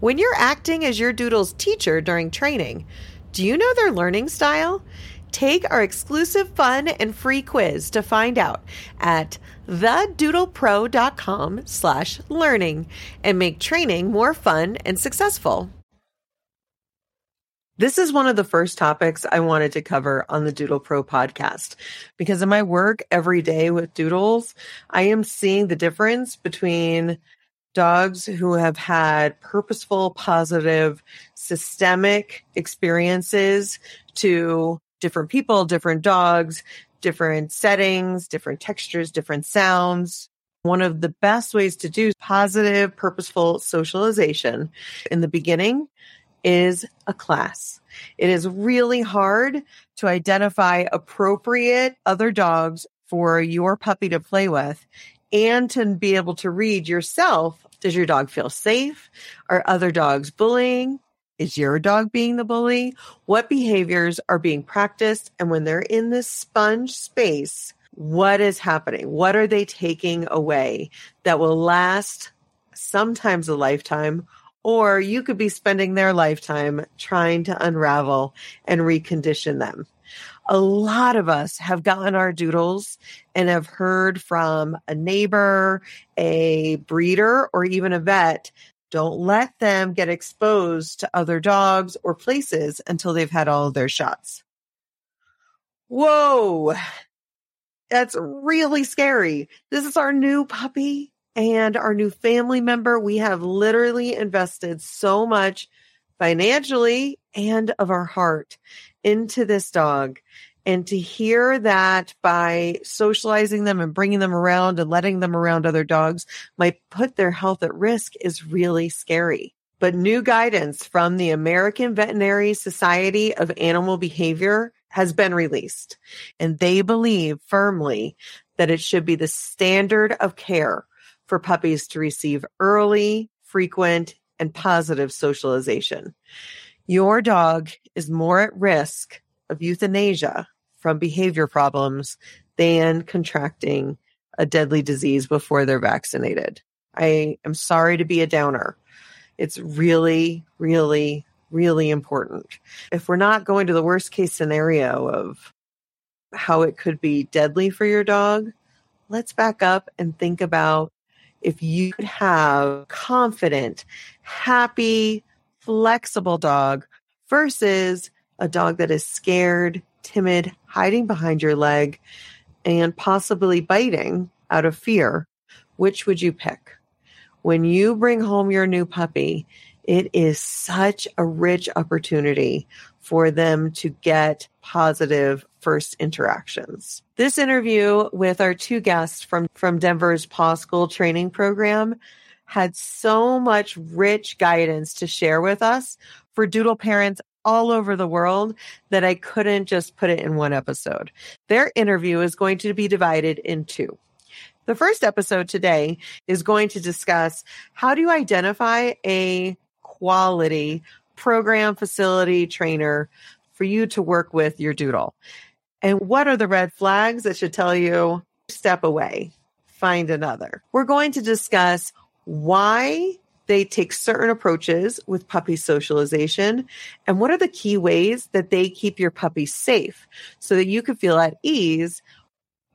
When you're acting as your doodle's teacher during training, do you know their learning style? Take our exclusive fun and free quiz to find out at thedoodlepro.com slash learning and make training more fun and successful. This is one of the first topics I wanted to cover on the Doodle Pro podcast because in my work every day with doodles, I am seeing the difference between dogs who have had purposeful, positive, systemic experiences to different people, different dogs, different settings, different textures, different sounds. One of the best ways to do positive, purposeful socialization in the beginning is a class. It is really hard to identify appropriate other dogs for your puppy to play with and to be able to read yourself. Does your dog feel safe? Are other dogs bullying? Is your dog being the bully? What behaviors are being practiced? And when they're in this sponge space, what is happening? What are they taking away that will last sometimes a lifetime? Or you could be spending their lifetime trying to unravel and recondition them a lot of us have gotten our doodles and have heard from a neighbor, a breeder, or even a vet. Don't let them get exposed to other dogs or places until they've had all their shots. Whoa. That's really scary. This is our new puppy and our new family member. We have literally invested so much financially and of our heart into this dog. And to hear that by socializing them and bringing them around and letting them around other dogs might put their health at risk is really scary. But new guidance from the American Veterinary Society of Animal Behavior has been released. And they believe firmly that it should be the standard of care for puppies to receive early, frequent, and positive socialization. Your dog is more at risk of euthanasia from behavior problems than contracting a deadly disease before they're vaccinated. I am sorry to be a downer. It's really, really, really important. If we're not going to the worst case scenario of how it could be deadly for your dog, let's back up and think about if you could have confident, happy, flexible dog versus a dog that is scared, timid, hiding behind your leg, and possibly biting out of fear, which would you pick? When you bring home your new puppy, it is such a rich opportunity for them to get positive first interactions. This interview with our two guests from, from Denver's Paw School training program had so much rich guidance to share with us for doodle parents all over the world that I couldn't just put it in one episode. Their interview is going to be divided in two. The first episode today is going to discuss how do you identify a quality program facility trainer for you to work with your doodle. And what are the red flags that should tell you step away, find another? We're going to discuss why they take certain approaches with puppy socialization and what are the key ways that they keep your puppy safe so that you can feel at ease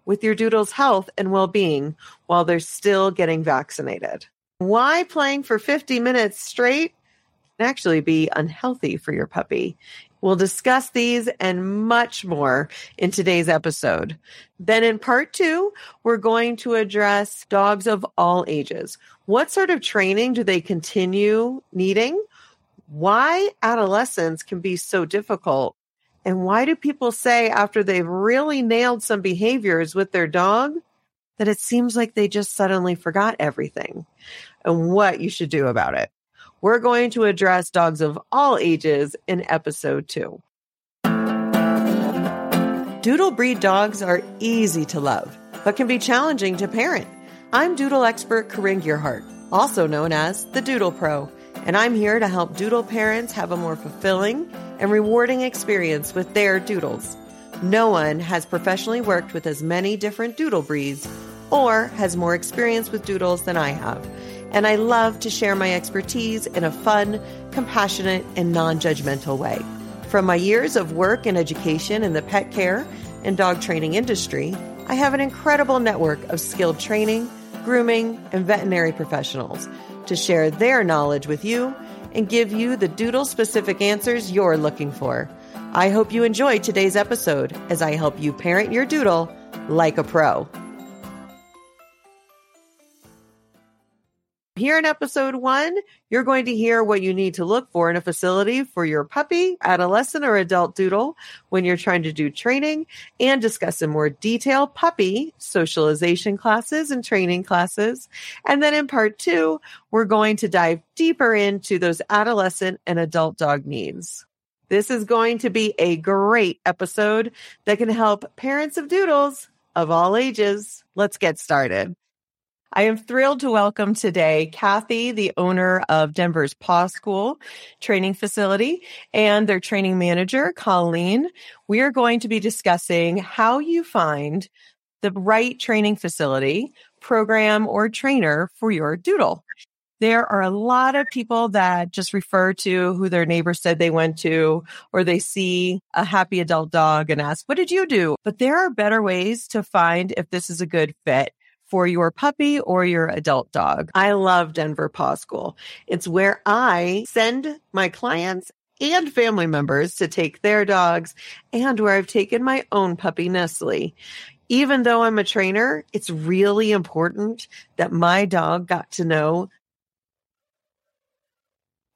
with your doodle's health and well-being while they're still getting vaccinated. Why playing for 50 minutes straight can actually be unhealthy for your puppy. We'll discuss these and much more in today's episode. Then in part two, we're going to address dogs of all ages. What sort of training do they continue needing? Why adolescents can be so difficult? And why do people say after they've really nailed some behaviors with their dog that it seems like they just suddenly forgot everything and what you should do about it? We're going to address dogs of all ages in episode two. Doodle breed dogs are easy to love, but can be challenging to parent. I'm doodle expert Corinne Gearhart, also known as the Doodle Pro, and I'm here to help doodle parents have a more fulfilling and rewarding experience with their doodles. No one has professionally worked with as many different doodle breeds or has more experience with doodles than I have and I love to share my expertise in a fun, compassionate, and non judgmental way. From my years of work and education in the pet care and dog training industry, I have an incredible network of skilled training, grooming, and veterinary professionals to share their knowledge with you and give you the doodle specific answers you're looking for. I hope you enjoy today's episode as I help you parent your doodle like a pro. Here in episode one, you're going to hear what you need to look for in a facility for your puppy, adolescent, or adult doodle when you're trying to do training and discuss in more detail puppy socialization classes and training classes. And then in part two, we're going to dive deeper into those adolescent and adult dog needs. This is going to be a great episode that can help parents of doodles of all ages. Let's get started. I am thrilled to welcome today Kathy, the owner of Denver's Paw School training facility, and their training manager, Colleen. We are going to be discussing how you find the right training facility, program, or trainer for your doodle. There are a lot of people that just refer to who their neighbor said they went to, or they see a happy adult dog and ask, What did you do? But there are better ways to find if this is a good fit for your puppy or your adult dog. I love Denver Paw School. It's where I send my clients and family members to take their dogs and where I've taken my own puppy Nestle. Even though I'm a trainer, it's really important that my dog got to know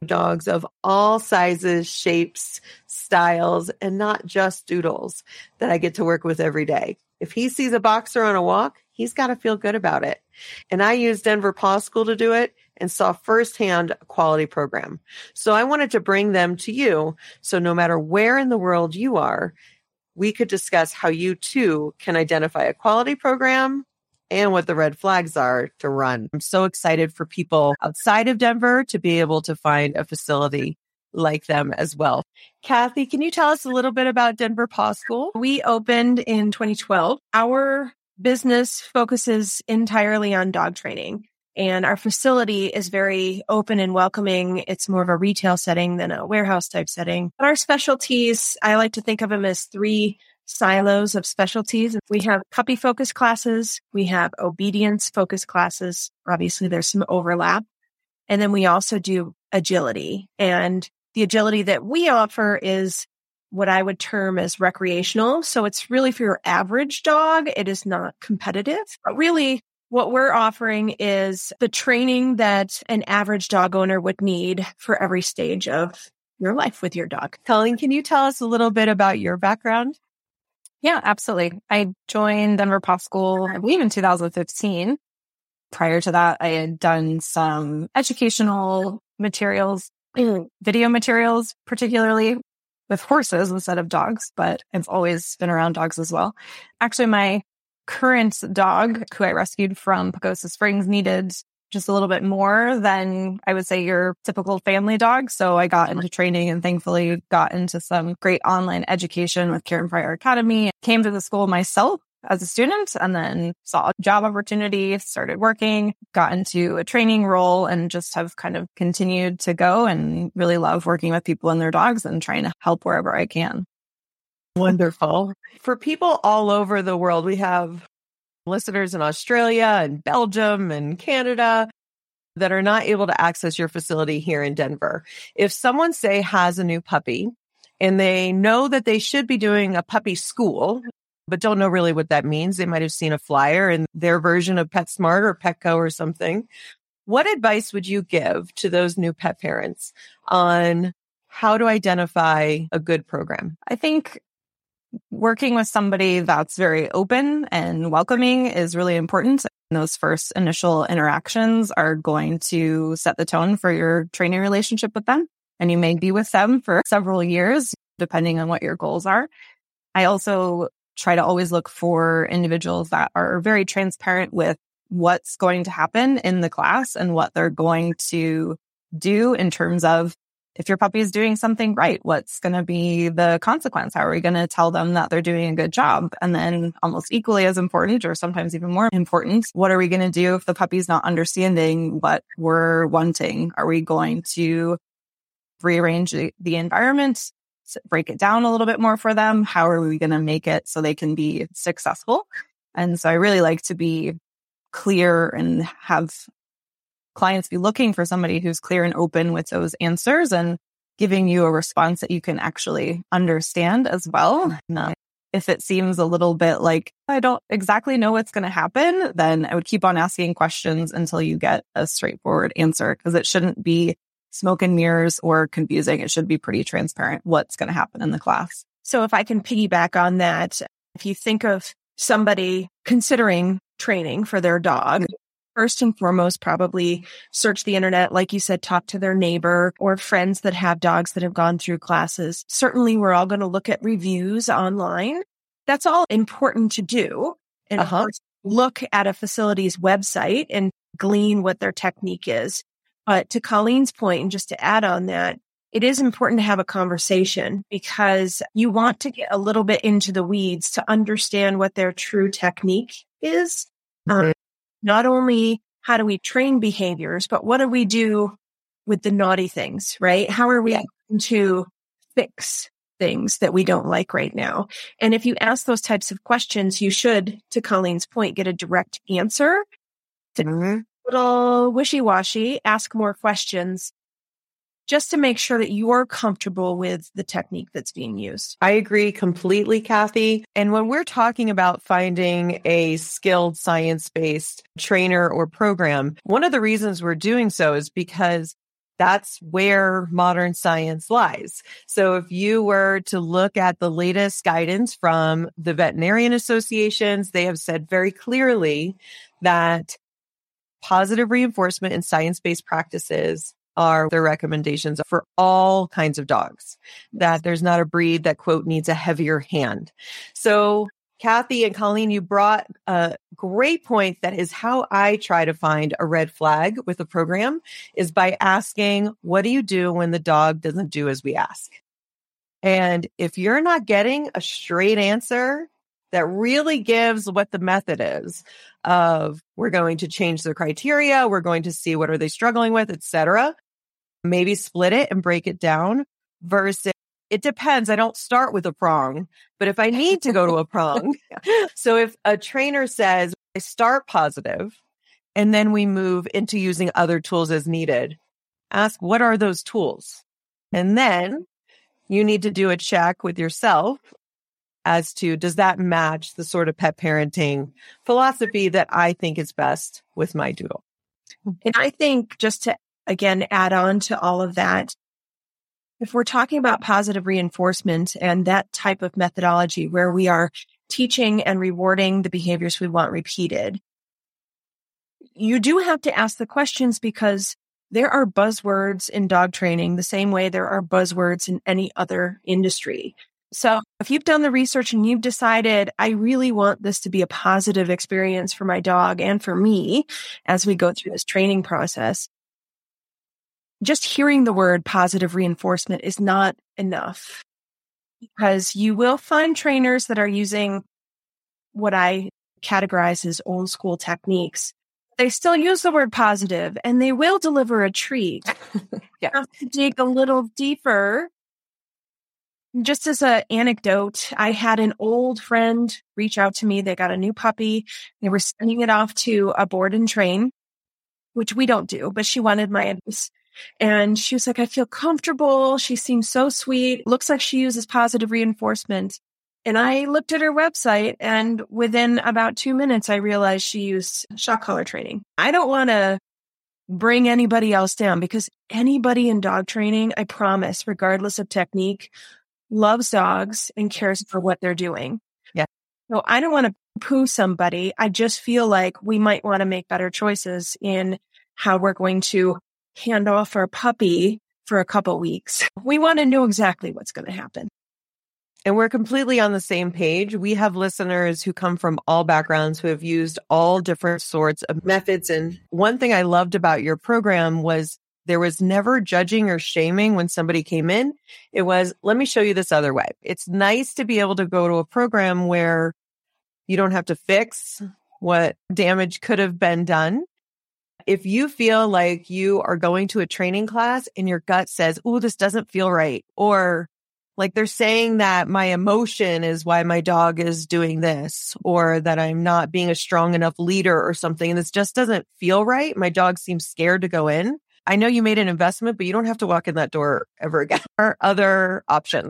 dogs of all sizes, shapes, styles, and not just doodles that I get to work with every day. If he sees a boxer on a walk, he's got to feel good about it. And I used Denver Paw School to do it and saw firsthand a quality program. So I wanted to bring them to you. So no matter where in the world you are, we could discuss how you too can identify a quality program and what the red flags are to run. I'm so excited for people outside of Denver to be able to find a facility like them as well. Kathy, can you tell us a little bit about Denver Paw School? We opened in 2012. Our business focuses entirely on dog training and our facility is very open and welcoming. It's more of a retail setting than a warehouse type setting. But our specialties, I like to think of them as three silos of specialties. We have puppy focused classes. We have obedience focused classes. Obviously there's some overlap. And then we also do agility and the agility that we offer is what I would term as recreational. So it's really for your average dog. It is not competitive, but really what we're offering is the training that an average dog owner would need for every stage of your life with your dog. Colleen, can you tell us a little bit about your background? Yeah, absolutely. I joined Denver Paw School, I believe in 2015. Prior to that, I had done some educational materials, video materials, particularly with horses instead of dogs, but I've always been around dogs as well. Actually, my current dog, who I rescued from Pagosa Springs, needed just a little bit more than I would say your typical family dog. So I got into training and thankfully got into some great online education with Karen Pryor Academy. Came to the school myself as a student and then saw a job opportunity, started working, got into a training role and just have kind of continued to go and really love working with people and their dogs and trying to help wherever I can. Wonderful. For people all over the world, we have listeners in Australia and Belgium and Canada that are not able to access your facility here in Denver. If someone say has a new puppy and they know that they should be doing a puppy school, but don't know really what that means. They might have seen a flyer in their version of PetSmart or Petco or something. What advice would you give to those new pet parents on how to identify a good program? I think working with somebody that's very open and welcoming is really important. Those first initial interactions are going to set the tone for your training relationship with them. And you may be with them for several years, depending on what your goals are. I also try to always look for individuals that are very transparent with what's going to happen in the class and what they're going to do in terms of if your puppy is doing something right, what's going to be the consequence? How are we going to tell them that they're doing a good job? And then almost equally as important, or sometimes even more important, what are we going to do if the puppy's not understanding what we're wanting? Are we going to rearrange the, environment, break it down a little bit more for them? How are we going to make it so they can be successful? And so I really like to be clear and have clients be looking for somebody who's clear and open with those answers and giving you a response that you can actually understand as well. Uh, if it seems a little bit like I don't exactly know what's going to happen, then I would keep on asking questions until you get a straightforward answer because it shouldn't be smoke and mirrors or confusing. It should be pretty transparent what's going to happen in the class. So if I can piggyback on that, if you think of somebody considering training for their dog, first and foremost, probably search the internet. Like you said, talk to their neighbor or friends that have dogs that have gone through classes. Certainly we're all going to look at reviews online. That's all important to do. And uh-huh. look at a facility's website and glean what their technique is. But to Colleen's point, and just to add on that, it is important to have a conversation because you want to get a little bit into the weeds to understand what their true technique is. Um, not only how do we train behaviors, but what do we do with the naughty things, right? How are we yeah. going to fix things that we don't like right now? And if you ask those types of questions, you should, to Colleen's point, get a direct answer. To mm-hmm. Little wishy-washy, ask more questions just to make sure that you're comfortable with the technique that's being used. I agree completely, Kathy. And when we're talking about finding a skilled science based trainer or program, one of the reasons we're doing so is because that's where modern science lies. So if you were to look at the latest guidance from the veterinarian associations, they have said very clearly that positive reinforcement and science based practices are their recommendations for all kinds of dogs, that there's not a breed that quote needs a heavier hand. So Kathy and Colleen, you brought a great point that is how I try to find a red flag with a program is by asking, what do you do when the dog doesn't do as we ask? And if you're not getting a straight answer that really gives what the method is of we're going to change the criteria, we're going to see what are they struggling with, etc maybe split it and break it down versus it depends. I don't start with a prong, but if I need to go to a prong, so if a trainer says I start positive and then we move into using other tools as needed, ask what are those tools? And then you need to do a check with yourself as to does that match the sort of pet parenting philosophy that I think is best with my doodle? And I think just to again, add on to all of that. If we're talking about positive reinforcement and that type of methodology where we are teaching and rewarding the behaviors we want repeated, you do have to ask the questions because there are buzzwords in dog training the same way there are buzzwords in any other industry. So if you've done the research and you've decided, I really want this to be a positive experience for my dog and for me as we go through this training process, just hearing the word positive reinforcement is not enough because you will find trainers that are using what I categorize as old school techniques. They still use the word positive and they will deliver a treat. yeah. have to dig a little deeper. Just as an anecdote, I had an old friend reach out to me. They got a new puppy. They were sending it off to a board and train, which we don't do, but she wanted my advice. And she was like, I feel comfortable. She seems so sweet. Looks like she uses positive reinforcement. And I looked at her website and within about two minutes, I realized she used shock collar training. I don't want to bring anybody else down because anybody in dog training, I promise, regardless of technique, loves dogs and cares for what they're doing. Yeah. So I don't want to poo somebody. I just feel like we might want to make better choices in how we're going to hand off our puppy for a couple weeks. We want to know exactly what's going to happen. And we're completely on the same page. We have listeners who come from all backgrounds who have used all different sorts of methods. And one thing I loved about your program was There was never judging or shaming when somebody came in. It was, let me show you this other way. It's nice to be able to go to a program where you don't have to fix what damage could have been done. If you feel like you are going to a training class and your gut says, Oh, this doesn't feel right, or like they're saying that my emotion is why my dog is doing this or that I'm not being a strong enough leader or something. And this just doesn't feel right. My dog seems scared to go in. I know you made an investment, but you don't have to walk in that door ever again or other options.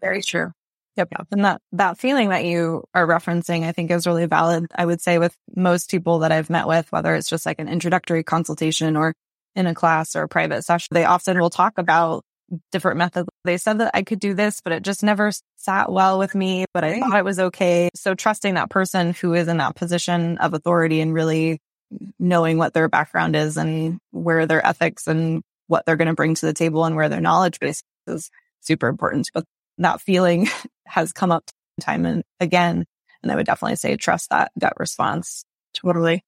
Very true. Yep. And that, that feeling that you are referencing, I think is really valid. I would say with most people that I've met with, whether it's just like an introductory consultation or in a class or a private session, they often will talk about different methods. They said that I could do this, but it just never sat well with me, but I thought it was okay. So trusting that person who is in that position of authority and really knowing what their background is and where their ethics and what they're going to bring to the table and where their knowledge base is super important. But that feeling has come up time and again. And I would definitely say trust that gut response. Totally.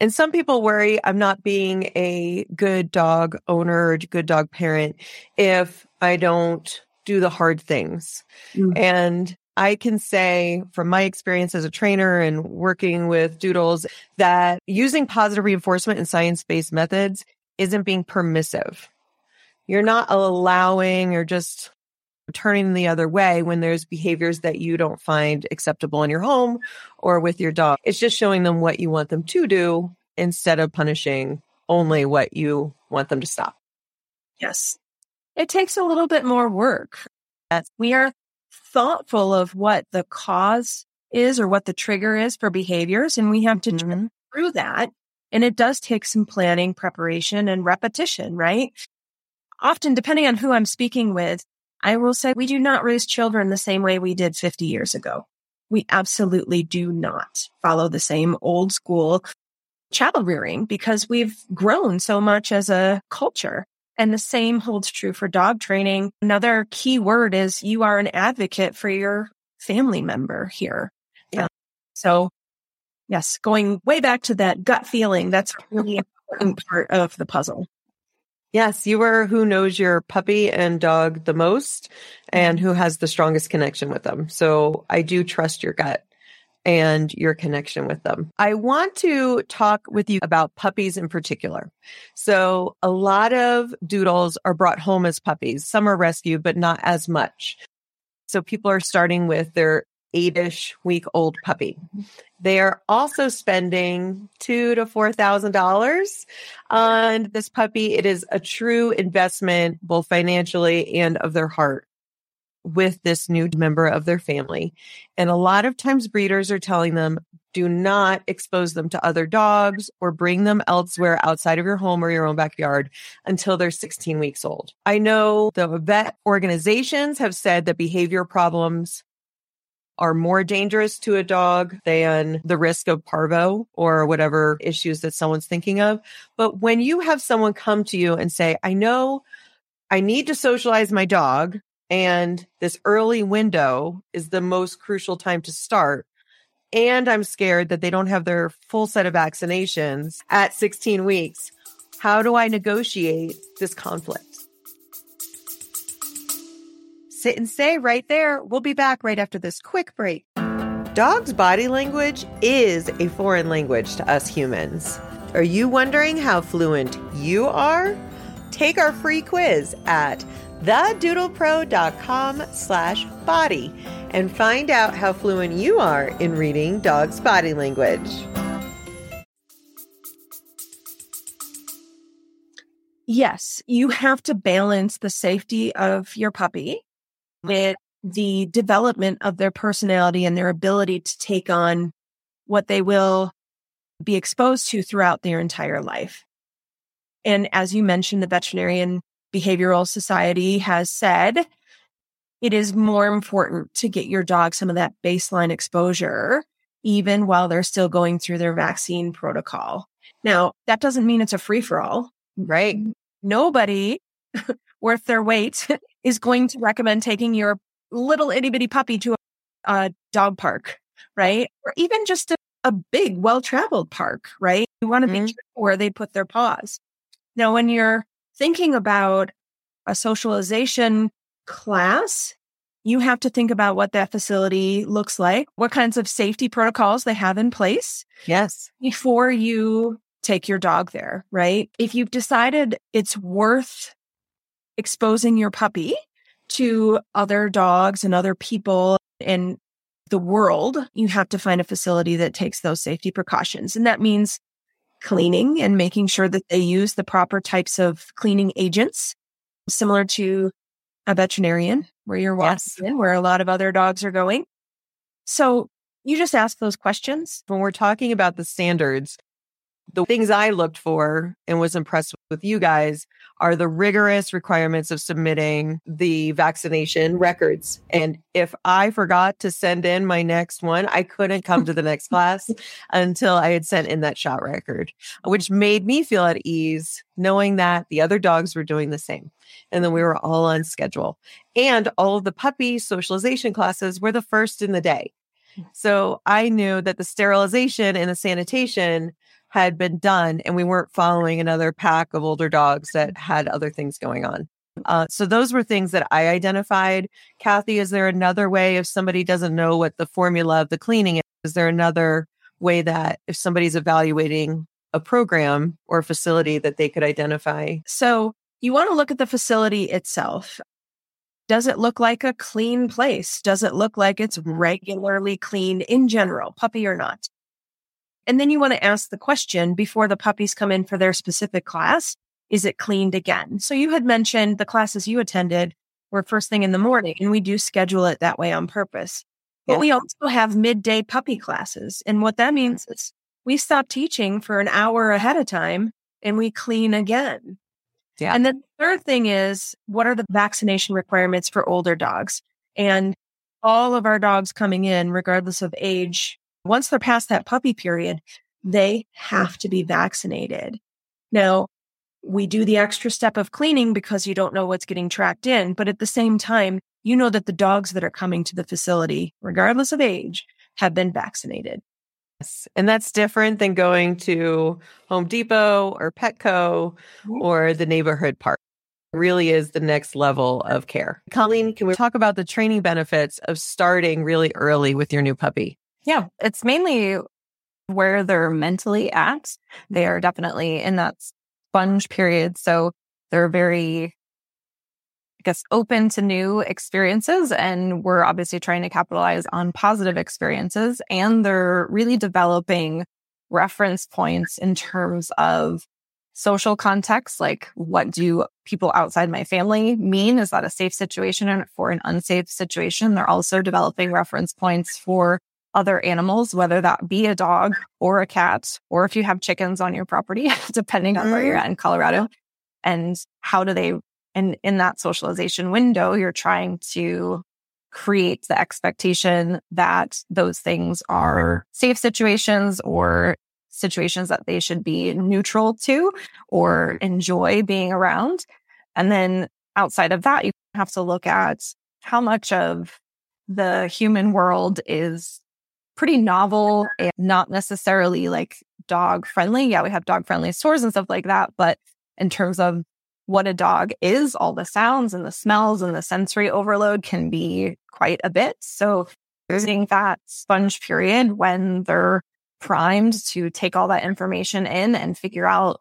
And some people worry I'm not being a good dog owner or good dog parent if I don't do the hard things. Mm. And I can say from my experience as a trainer and working with doodles that using positive reinforcement and science based methods isn't being permissive. You're not allowing or just turning the other way when there's behaviors that you don't find acceptable in your home or with your dog. It's just showing them what you want them to do instead of punishing only what you want them to stop. Yes. It takes a little bit more work. We are thoughtful of what the cause is or what the trigger is for behaviors, and we have to mm-hmm. through that. And it does take some planning, preparation, and repetition, right? Often, depending on who I'm speaking with, I will say we do not raise children the same way we did 50 years ago. We absolutely do not follow the same old school child rearing because we've grown so much as a culture. And the same holds true for dog training. Another key word is you are an advocate for your family member here. Yeah. So yes, going way back to that gut feeling, that's really important part of the puzzle. Yes, you are who knows your puppy and dog the most and who has the strongest connection with them. So I do trust your gut and your connection with them. I want to talk with you about puppies in particular. So a lot of doodles are brought home as puppies. Some are rescued, but not as much. So people are starting with their eight-ish week old puppy. They are also spending two to four thousand dollars on this puppy. It is a true investment, both financially and of their heart with this new member of their family. And a lot of times breeders are telling them, do not expose them to other dogs or bring them elsewhere outside of your home or your own backyard until they're 16 weeks old. I know the vet organizations have said that behavior problems are more dangerous to a dog than the risk of parvo or whatever issues that someone's thinking of. But when you have someone come to you and say, I know I need to socialize my dog and this early window is the most crucial time to start. And I'm scared that they don't have their full set of vaccinations at 16 weeks. How do I negotiate this conflict? Sit and stay right there. We'll be back right after this quick break. Dog's body language is a foreign language to us humans. Are you wondering how fluent you are? Take our free quiz at thedoodlepro.com slash body and find out how fluent you are in reading dog's body language. Yes, you have to balance the safety of your puppy with the development of their personality and their ability to take on what they will be exposed to throughout their entire life. And as you mentioned, the veterinarian Behavioral Society has said it is more important to get your dog some of that baseline exposure, even while they're still going through their vaccine protocol. Now, that doesn't mean it's a free for all, right? Nobody worth their weight is going to recommend taking your little itty bitty puppy to a, a dog park, right? Or even just a, a big, well traveled park, right? You want to mm-hmm. be where they put their paws. Now, when you're thinking about a socialization class, you have to think about what that facility looks like, what kinds of safety protocols they have in place. Yes. Before you take your dog there, right? If you've decided it's worth exposing your puppy to other dogs and other people and the world, you have to find a facility that takes those safety precautions. And that means cleaning and making sure that they use the proper types of cleaning agents, similar to a veterinarian where you're walking yes. in, where a lot of other dogs are going. So you just ask those questions. When we're talking about the standards, the things I looked for and was impressed with you guys are the rigorous requirements of submitting the vaccination records. And if I forgot to send in my next one, I couldn't come to the next class until I had sent in that shot record, which made me feel at ease knowing that the other dogs were doing the same. And then we were all on schedule. And all of the puppy socialization classes were the first in the day. Hmm. So I knew that the sterilization and the sanitation had been done and we weren't following another pack of older dogs that had other things going on. Uh, so those were things that I identified. Kathy, is there another way if somebody doesn't know what the formula of the cleaning is? Is there another way that if somebody's evaluating a program or a facility that they could identify? So you want to look at the facility itself. Does it look like a clean place? Does it look like it's regularly clean in general, puppy or not? And then you want to ask the question before the puppies come in for their specific class, is it cleaned again? So you had mentioned the classes you attended were first thing in the morning and we do schedule it that way on purpose. But yeah. we also have midday puppy classes. And what that means is we stop teaching for an hour ahead of time and we clean again. Yeah. And then the third thing is what are the vaccination requirements for older dogs? And all of our dogs coming in, regardless of age, once they're past that puppy period, they have to be vaccinated. Now, we do the extra step of cleaning because you don't know what's getting tracked in. But at the same time, you know that the dogs that are coming to the facility, regardless of age, have been vaccinated. Yes. And that's different than going to Home Depot or Petco or the neighborhood park. It really is the next level of care. Colleen, can we talk about the training benefits of starting really early with your new puppy? Yeah, it's mainly where they're mentally at. They are definitely in that sponge period. So they're very, I guess, open to new experiences. And we're obviously trying to capitalize on positive experiences. And they're really developing reference points in terms of social context. Like, what do people outside my family mean? Is that a safe situation or for an unsafe situation? They're also developing reference points for other animals, whether that be a dog or a cat, or if you have chickens on your property, depending on where you're mm-hmm. at in Colorado. And how do they, and in that socialization window, you're trying to create the expectation that those things are safe situations or situations that they should be neutral to or enjoy being around. And then outside of that, you have to look at how much of the human world is pretty novel and not necessarily like dog friendly. Yeah, we have dog friendly stores and stuff like that. But in terms of what a dog is, all the sounds and the smells and the sensory overload can be quite a bit. So using that sponge period when they're primed to take all that information in and figure out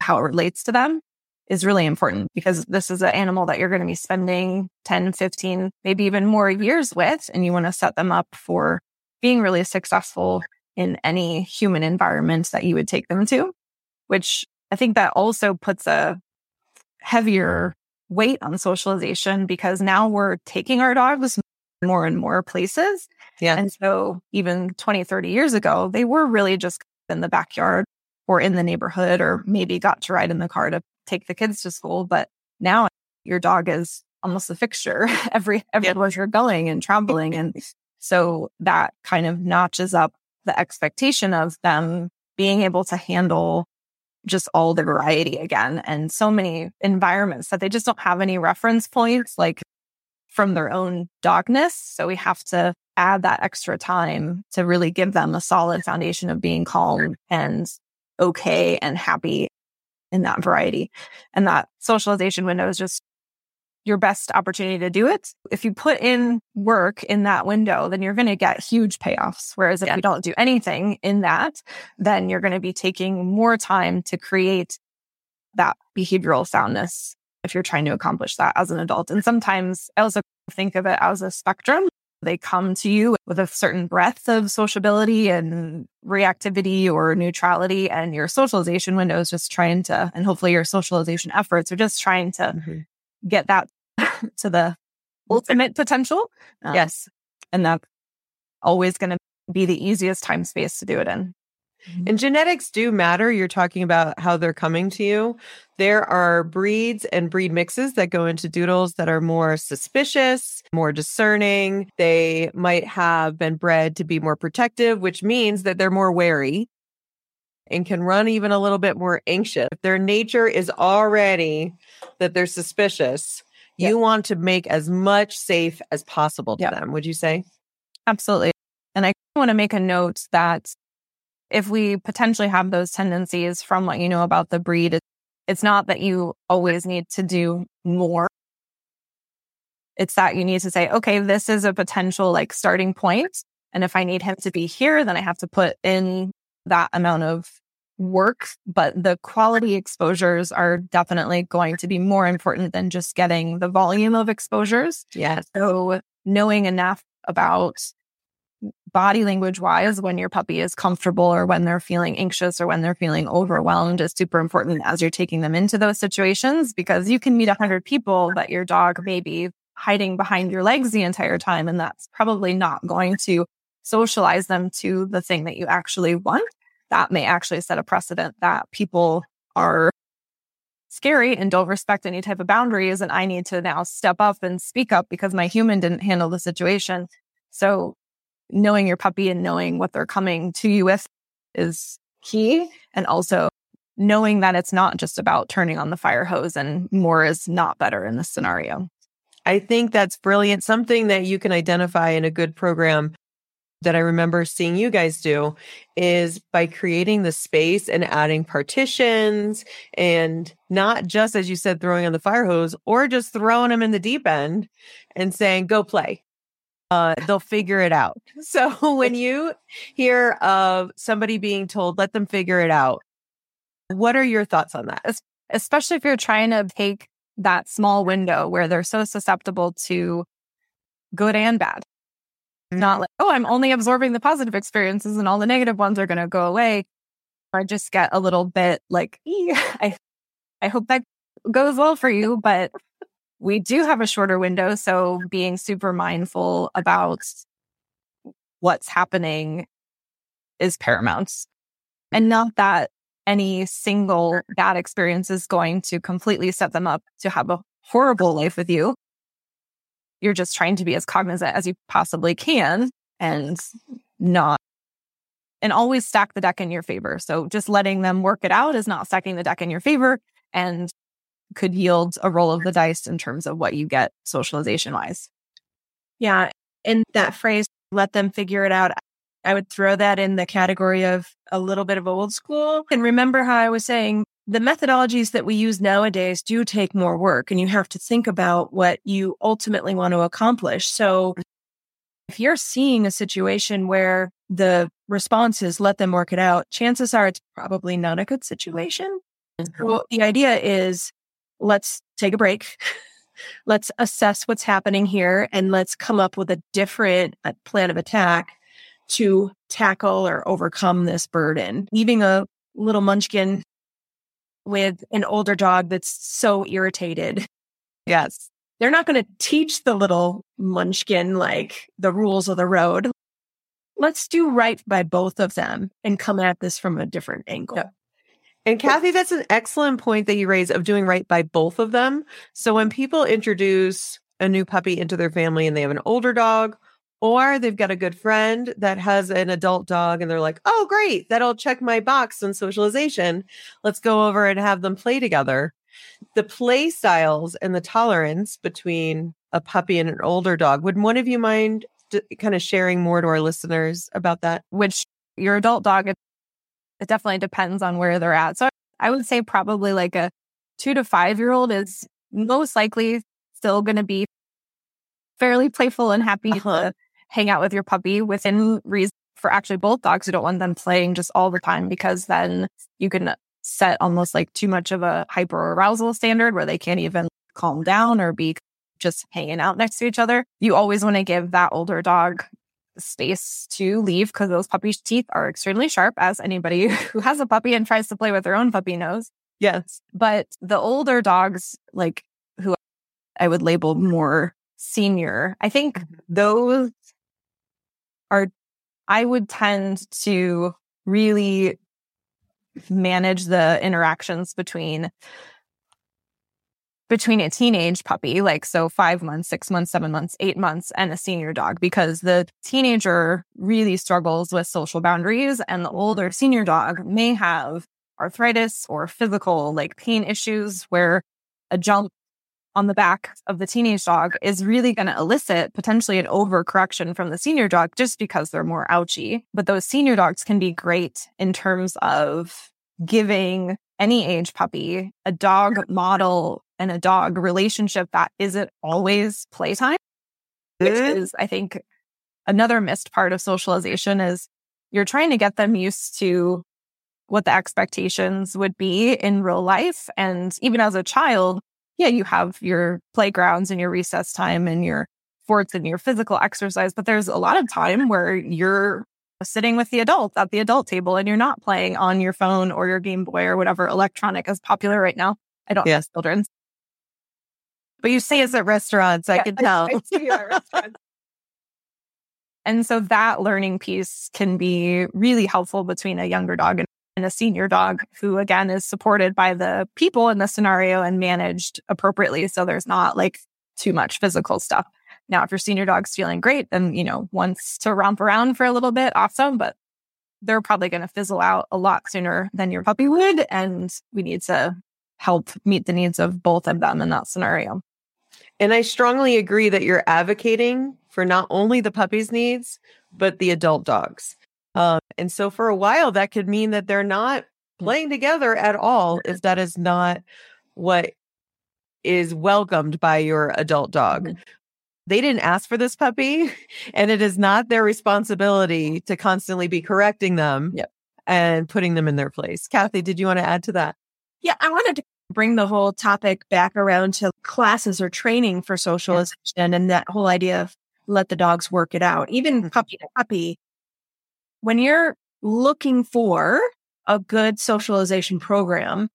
how it relates to them is really important because this is an animal that you're going to be spending 10, 15, maybe even more years with. And you want to set them up for being really successful in any human environment that you would take them to, which I think that also puts a heavier weight on socialization because now we're taking our dogs more and more places. Yeah. And so even 20, 30 years ago, they were really just in the backyard or in the neighborhood or maybe got to ride in the car to take the kids to school. But now your dog is almost a fixture every everywhere you're going and traveling. And so that kind of notches up the expectation of them being able to handle just all the variety again and so many environments that they just don't have any reference points like from their own dogness. So we have to add that extra time to really give them a solid foundation of being calm and okay and happy in that variety. And that socialization window is just your best opportunity to do it. If you put in work in that window, then you're going to get huge payoffs. Whereas if yeah. you don't do anything in that, then you're going to be taking more time to create that behavioral soundness if you're trying to accomplish that as an adult. And sometimes I also think of it as a spectrum. They come to you with a certain breadth of sociability and reactivity or neutrality, and your socialization window is just trying to, and hopefully your socialization efforts are just trying to mm-hmm. get that to the ultimate potential. Um, yes. And that's always going to be the easiest time space to do it in. Mm-hmm. And genetics do matter. You're talking about how they're coming to you. There are breeds and breed mixes that go into doodles that are more suspicious, more discerning. They might have been bred to be more protective, which means that they're more wary and can run even a little bit more anxious. If their nature is already that they're suspicious, yep. you want to make as much safe as possible to yep. them, would you say? Absolutely. And I want to make a note that if we potentially have those tendencies from what you know about the breed, it's not that you always need to do more. It's that you need to say, okay, this is a potential like starting point. And if I need him to be here, then I have to put in that amount of work, but the quality exposures are definitely going to be more important than just getting the volume of exposures. Yeah. So knowing enough about body language wise when your puppy is comfortable or when they're feeling anxious or when they're feeling overwhelmed is super important as you're taking them into those situations because you can meet 100 people but your dog may be hiding behind your legs the entire time and that's probably not going to socialize them to the thing that you actually want that may actually set a precedent that people are scary and don't respect any type of boundaries. And I need to now step up and speak up because my human didn't handle the situation. So knowing your puppy and knowing what they're coming to you with is key. And also knowing that it's not just about turning on the fire hose and more is not better in this scenario. I think that's brilliant. Something that you can identify in a good program that I remember seeing you guys do is by creating the space and adding partitions and not just, as you said, throwing on the fire hose or just throwing them in the deep end and saying, go play. Uh, they'll figure it out. So when you hear of somebody being told, let them figure it out, what are your thoughts on that? Especially if you're trying to take that small window where they're so susceptible to good and bad not like, oh, I'm only absorbing the positive experiences and all the negative ones are going to go away. Or I just get a little bit like, I, I hope that goes well for you, but we do have a shorter window. So being super mindful about what's happening is paramount. And not that any single bad experience is going to completely set them up to have a horrible life with you you're just trying to be as cognizant as you possibly can and not and always stack the deck in your favor. So just letting them work it out is not stacking the deck in your favor and could yield a roll of the dice in terms of what you get socialization wise. Yeah. And that phrase, let them figure it out. I would throw that in the category of a little bit of old school. And remember how I was saying the methodologies that we use nowadays do take more work and you have to think about what you ultimately want to accomplish. So if you're seeing a situation where the response is let them work it out, chances are it's probably not a good situation. Mm-hmm. Well, the idea is let's take a break. let's assess what's happening here and let's come up with a different uh, plan of attack to tackle or overcome this burden. Leaving a little munchkin with an older dog that's so irritated. Yes. They're not going to teach the little munchkin like the rules of the road. Let's do right by both of them and come at this from a different angle. Yeah. And Kathy, that's an excellent point that you raise of doing right by both of them. So when people introduce a new puppy into their family and they have an older dog or they've got a good friend that has an adult dog and they're like, oh, great, that'll check my box on socialization. Let's go over and have them play together. The play styles and the tolerance between a puppy and an older dog. Would one of you mind d- kind of sharing more to our listeners about that? Which your adult dog, it, it definitely depends on where they're at. So I would say probably like a two to five year old is most likely still going to be fairly playful and happy uh-huh. to hang out with your puppy within reason for actually both dogs. You don't want them playing just all the time because then you can set almost like too much of a hyper arousal standard where they can't even calm down or be just hanging out next to each other. You always want to give that older dog space to leave because those puppies' teeth are extremely sharp, as anybody who has a puppy and tries to play with their own puppy knows. Yes. But the older dogs, like who I would label more senior, I think mm-hmm. those are, I would tend to really manage the interactions between between a teenage puppy, like so five months, six months, seven months, eight months, and a senior dog, because the teenager really struggles with social boundaries, and the older senior dog may have arthritis or physical like pain issues where a jump on the back of the teenage dog is really going to elicit potentially an overcorrection from the senior dog just because they're more ouchy. But those senior dogs can be great in terms of giving any age puppy a dog model and a dog relationship that isn't always playtime, which is, I think, another missed part of socialization is you're trying to get them used to what the expectations would be in real life. And even as a child, yeah, you have your playgrounds and your recess time and your sports and your physical exercise, but there's a lot of time where you're sitting with the adults at the adult table and you're not playing on your phone or your Game Boy or whatever electronic is popular right now. I don't yes. have children. But you say it's at restaurants, I can tell. I, I at restaurants. and so that learning piece can be really helpful between a younger dog and and a senior dog who again is supported by the people in the scenario and managed appropriately. So there's not like too much physical stuff. Now if your senior dog's feeling great then you know wants to romp around for a little bit awesome but they're probably going to fizzle out a lot sooner than your puppy would and we need to help meet the needs of both of them in that scenario. And i strongly agree that you're advocating for not only the puppy's needs but the adult dogs. Um, and so for a while, that could mean that they're not mm. playing together at all if that is not what is welcomed by your adult dog. Mm-hmm. They didn't ask for this puppy, and it is not their responsibility to constantly be correcting them yep. and putting them in their place. Kathy, did you want to add to that? Yeah, I wanted to bring the whole topic back around to classes or training for socialization yeah. and that whole idea of let the dogs work it out. Even mm-hmm. puppy to puppy, when you're looking for a good socialization program,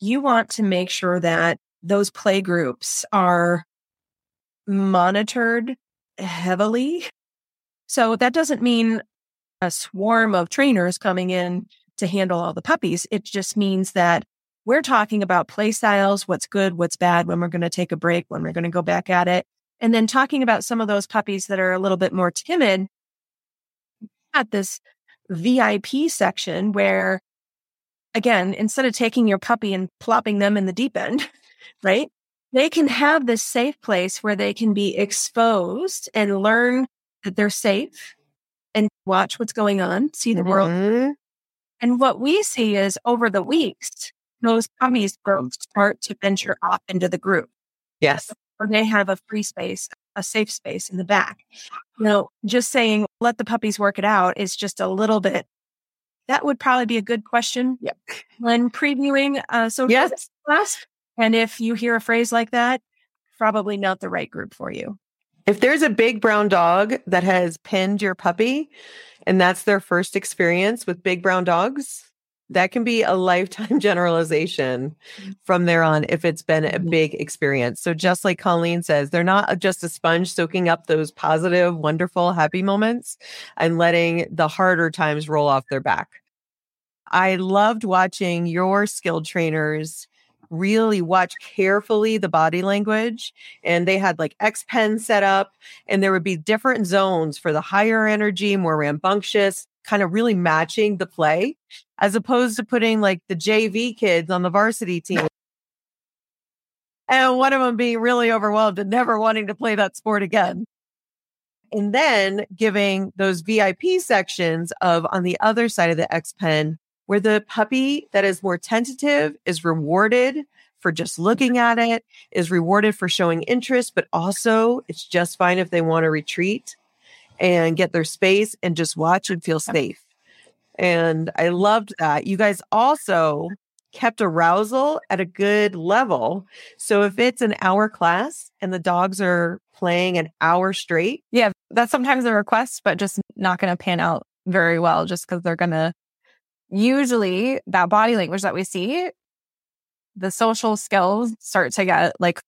you want to make sure that those play groups are monitored heavily. So that doesn't mean a swarm of trainers coming in to handle all the puppies. It just means that we're talking about play styles, what's good, what's bad, when we're going to take a break, when we're going to go back at it. And then talking about some of those puppies that are a little bit more timid at this VIP section where, again, instead of taking your puppy and plopping them in the deep end, right? They can have this safe place where they can be exposed and learn that they're safe and watch what's going on, see the mm-hmm. world. And what we see is over the weeks, those puppies start to venture off into the group. Yes. Or they have a free space, a safe space in the back. You know, just saying, let the puppies work it out is just a little bit. That would probably be a good question yep. when previewing a social yes. class. And if you hear a phrase like that, probably not the right group for you. If there's a big brown dog that has pinned your puppy and that's their first experience with big brown dogs, that can be a lifetime generalization from there on if it's been a mm-hmm. big experience. So just like Colleen says, they're not just a sponge soaking up those positive, wonderful, happy moments and letting the harder times roll off their back. I loved watching your skilled trainers really watch carefully the body language and they had like X pen set up and there would be different zones for the higher energy, more rambunctious, kind of really matching the play as opposed to putting like the JV kids on the varsity team. And one of them being really overwhelmed and never wanting to play that sport again. And then giving those VIP sections of on the other side of the X Pen where the puppy that is more tentative is rewarded for just looking at it, is rewarded for showing interest, but also it's just fine if they want to retreat and get their space and just watch and feel safe. And I loved that. You guys also kept arousal at a good level. So if it's an hour class and the dogs are playing an hour straight. Yeah, that's sometimes a request, but just not going to pan out very well just because they're going to usually that body language that we see, the social skills start to get like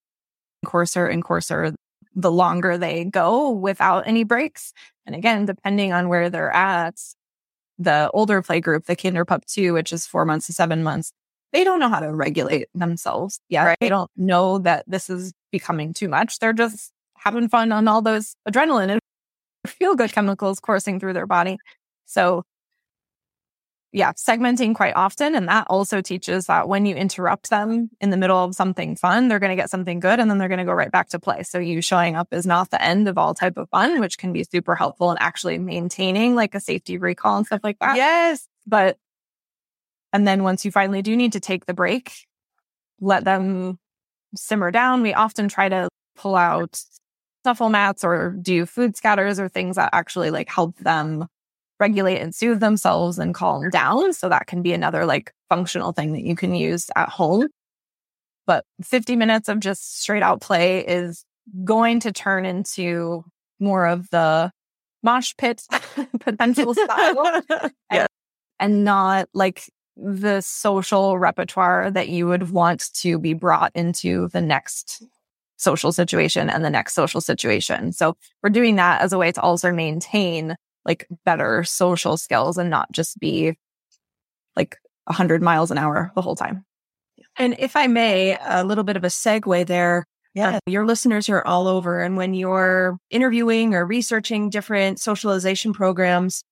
coarser and coarser the longer they go without any breaks. And again, depending on where they're at, the older play group, the kinder pup two, which is four months to seven months, they don't know how to regulate themselves Yeah. Right. They don't know that this is becoming too much. They're just having fun on all those adrenaline and feel good chemicals coursing through their body. So yeah, segmenting quite often. And that also teaches that when you interrupt them in the middle of something fun, they're going to get something good and then they're going to go right back to play. So you showing up is not the end of all type of fun, which can be super helpful in actually maintaining like a safety recall and stuff like that. Yes. But, and then once you finally do need to take the break, let them simmer down. We often try to pull out snuffle mats or do food scatters or things that actually like help them regulate and soothe themselves and calm down. So that can be another like functional thing that you can use at home. But 50 minutes of just straight out play is going to turn into more of the mosh pit potential style. yeah. and, and not like the social repertoire that you would want to be brought into the next social situation and the next social situation. So we're doing that as a way to also maintain like better social skills and not just be like 100 miles an hour the whole time. And if I may, a little bit of a segue there. Yeah. Uh, your listeners are all over. And when you're interviewing or researching different socialization programs,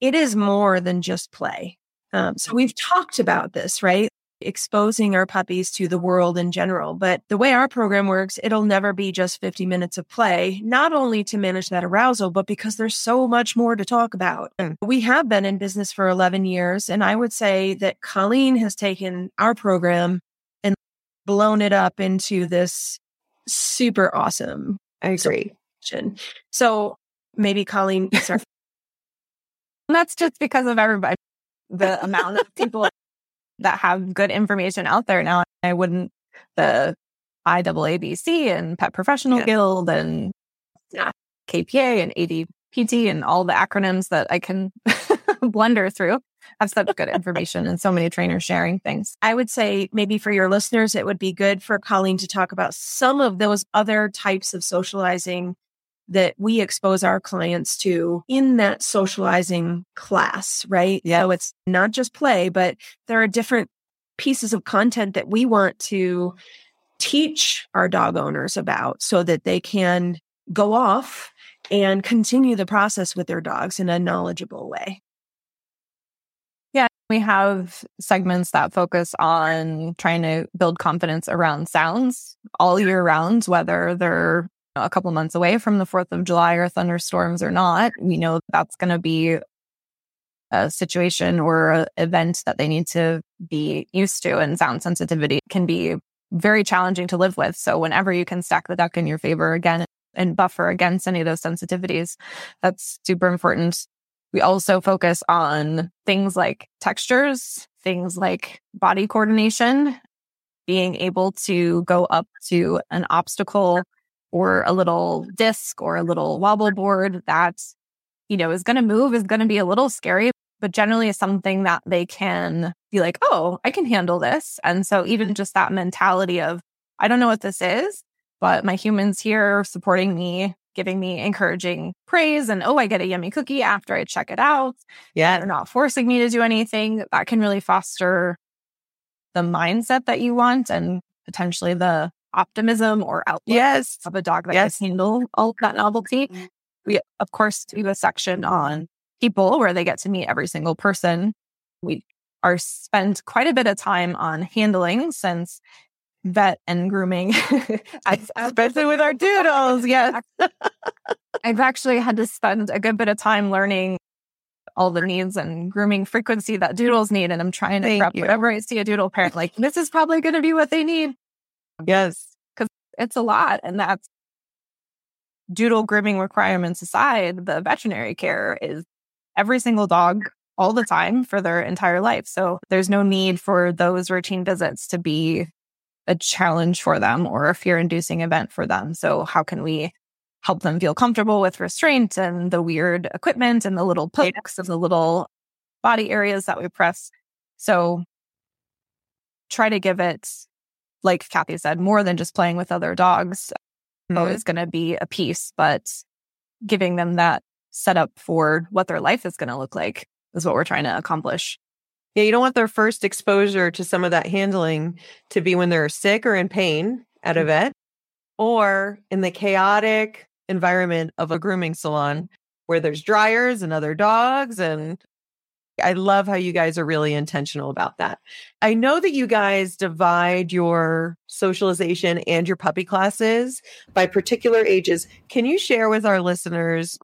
it is more than just play. Um, so we've talked about this, right? Exposing our puppies to the world in general. But the way our program works, it'll never be just 50 minutes of play, not only to manage that arousal, but because there's so much more to talk about. Mm. We have been in business for 11 years. And I would say that Colleen has taken our program and blown it up into this super awesome. I agree. So maybe Colleen, sorry. that's just because of everybody, the amount of people that have good information out there now. I wouldn't the IAABC and Pet Professional yeah. Guild and yeah. KPA and ADPT and all the acronyms that I can blunder through have such good information and so many trainers sharing things. I would say maybe for your listeners, it would be good for Colleen to talk about some of those other types of socializing that we expose our clients to in that socializing class, right? Yeah. So it's not just play, but there are different pieces of content that we want to teach our dog owners about so that they can go off and continue the process with their dogs in a knowledgeable way. Yeah, we have segments that focus on trying to build confidence around sounds all year round, whether they're a couple months away from the 4th of July or thunderstorms or not, we know that's going to be a situation or an event that they need to be used to. And sound sensitivity can be very challenging to live with. So whenever you can stack the deck in your favor again and buffer against any of those sensitivities, that's super important. We also focus on things like textures, things like body coordination, being able to go up to an obstacle or a little disc or a little wobble board that, you know, is going to move, is going to be a little scary, but generally is something that they can be like, oh, I can handle this. And so even mm-hmm. just that mentality of, I don't know what this is, but my humans here supporting me, giving me encouraging praise and, oh, I get a yummy cookie after I check it out. Yeah. They're not forcing me to do anything. That can really foster the mindset that you want and potentially the optimism or outlook yes. of a dog that yes. can handle all that novelty. Mm-hmm. We, of course, do a section on people where they get to meet every single person. We are spend quite a bit of time on handling since vet and grooming, especially with our doodles. Yes. I've actually had to spend a good bit of time learning all the needs and grooming frequency that doodles need. And I'm trying to Thank prep you. whenever I see a doodle parent, like, this is probably going to be what they need. Yes. Because it's a lot. And that's doodle grooming requirements aside, the veterinary care is every single dog all the time for their entire life. So there's no need for those routine visits to be a challenge for them or a fear inducing event for them. So how can we help them feel comfortable with restraint and the weird equipment and the little pokes and the little body areas that we press? So try to give it, like Kathy said, more than just playing with other dogs Mhm. is going to be a piece, but giving them that setup for what their life is going to look like is what we're trying to accomplish. Yeah, you don't want their first exposure to some of that handling to be when they're sick or in pain at a vet or in the chaotic environment of a grooming salon where there's dryers and other dogs. And I love how you guys are really intentional about that. I know that you guys divide your socialization and your puppy classes by particular ages. Can you share with our listeners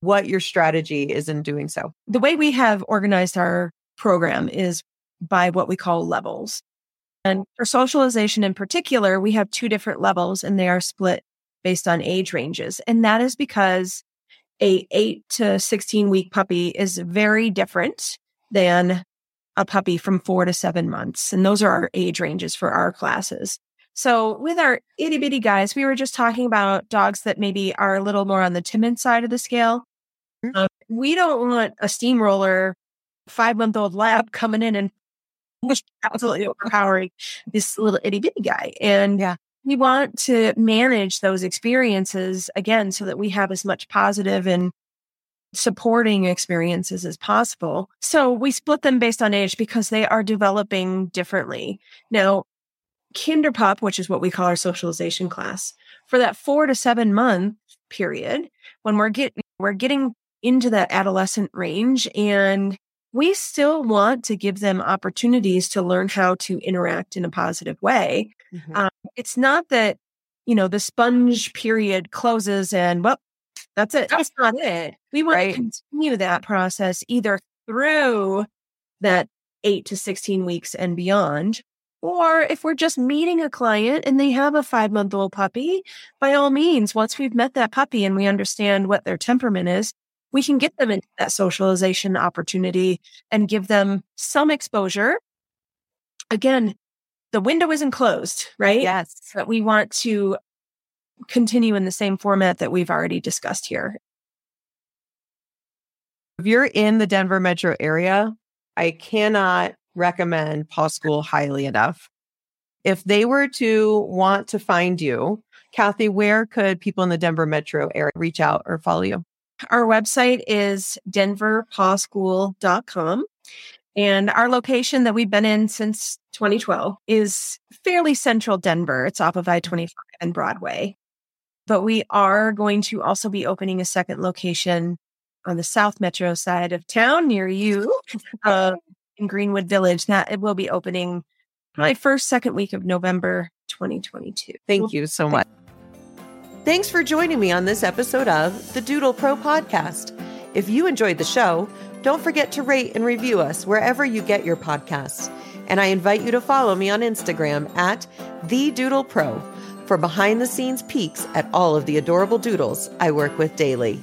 what your strategy is in doing so? The way we have organized our program is by what we call levels. And for socialization in particular, we have two different levels and they are split based on age ranges. And that is because a 8 to 16 week puppy is very different than a puppy from 4 to 7 months. And those are our age ranges for our classes. So with our itty bitty guys, we were just talking about dogs that maybe are a little more on the timid side of the scale. Mhm. Um, we don't want a steamroller five month old lab coming in and absolutely overpowering this little itty bitty guy. And Yeah. We want to manage those experiences again so that we have as much positive and supporting experiences as possible. So we split them based on age because they are developing differently. Now, Kinderpup, which is what we call our socialization class, for that four to seven month period, when we're getting we're getting into that adolescent range and we still want to give them opportunities to learn how to interact in a positive way. Um, it's not that, you know, the sponge period closes and, well, that's it. That's not it. We want Right. to continue that process either through that eight to 16 weeks and beyond. Or if we're just meeting a client and they have a five month old puppy, by all means, once we've met that puppy and we understand what their temperament is, we can get them into that socialization opportunity and give them some exposure. Again, the window isn't closed, right? Yes. But we want to continue in the same format that we've already discussed here. If you're in the Denver metro area, I cannot recommend Paw School highly enough. If they were to want to find you, Kathy, where could people in the Denver metro area reach out or follow you? Our website is denverpawschool.com. And our location that we've been in since 2012 is fairly central Denver. It's off of I 25 and Broadway. But we are going to also be opening a second location on the South Metro side of town near you uh, in Greenwood Village. That it will be opening my first, second week of November 2022. Thank you so much. Thanks for joining me on this episode of the Doodle Pro podcast. If you enjoyed the show, don't forget to rate and review us wherever you get your podcasts. And I invite you to follow me on Instagram at the Doodle Pro for behind the scenes peeks at all of the adorable doodles I work with daily.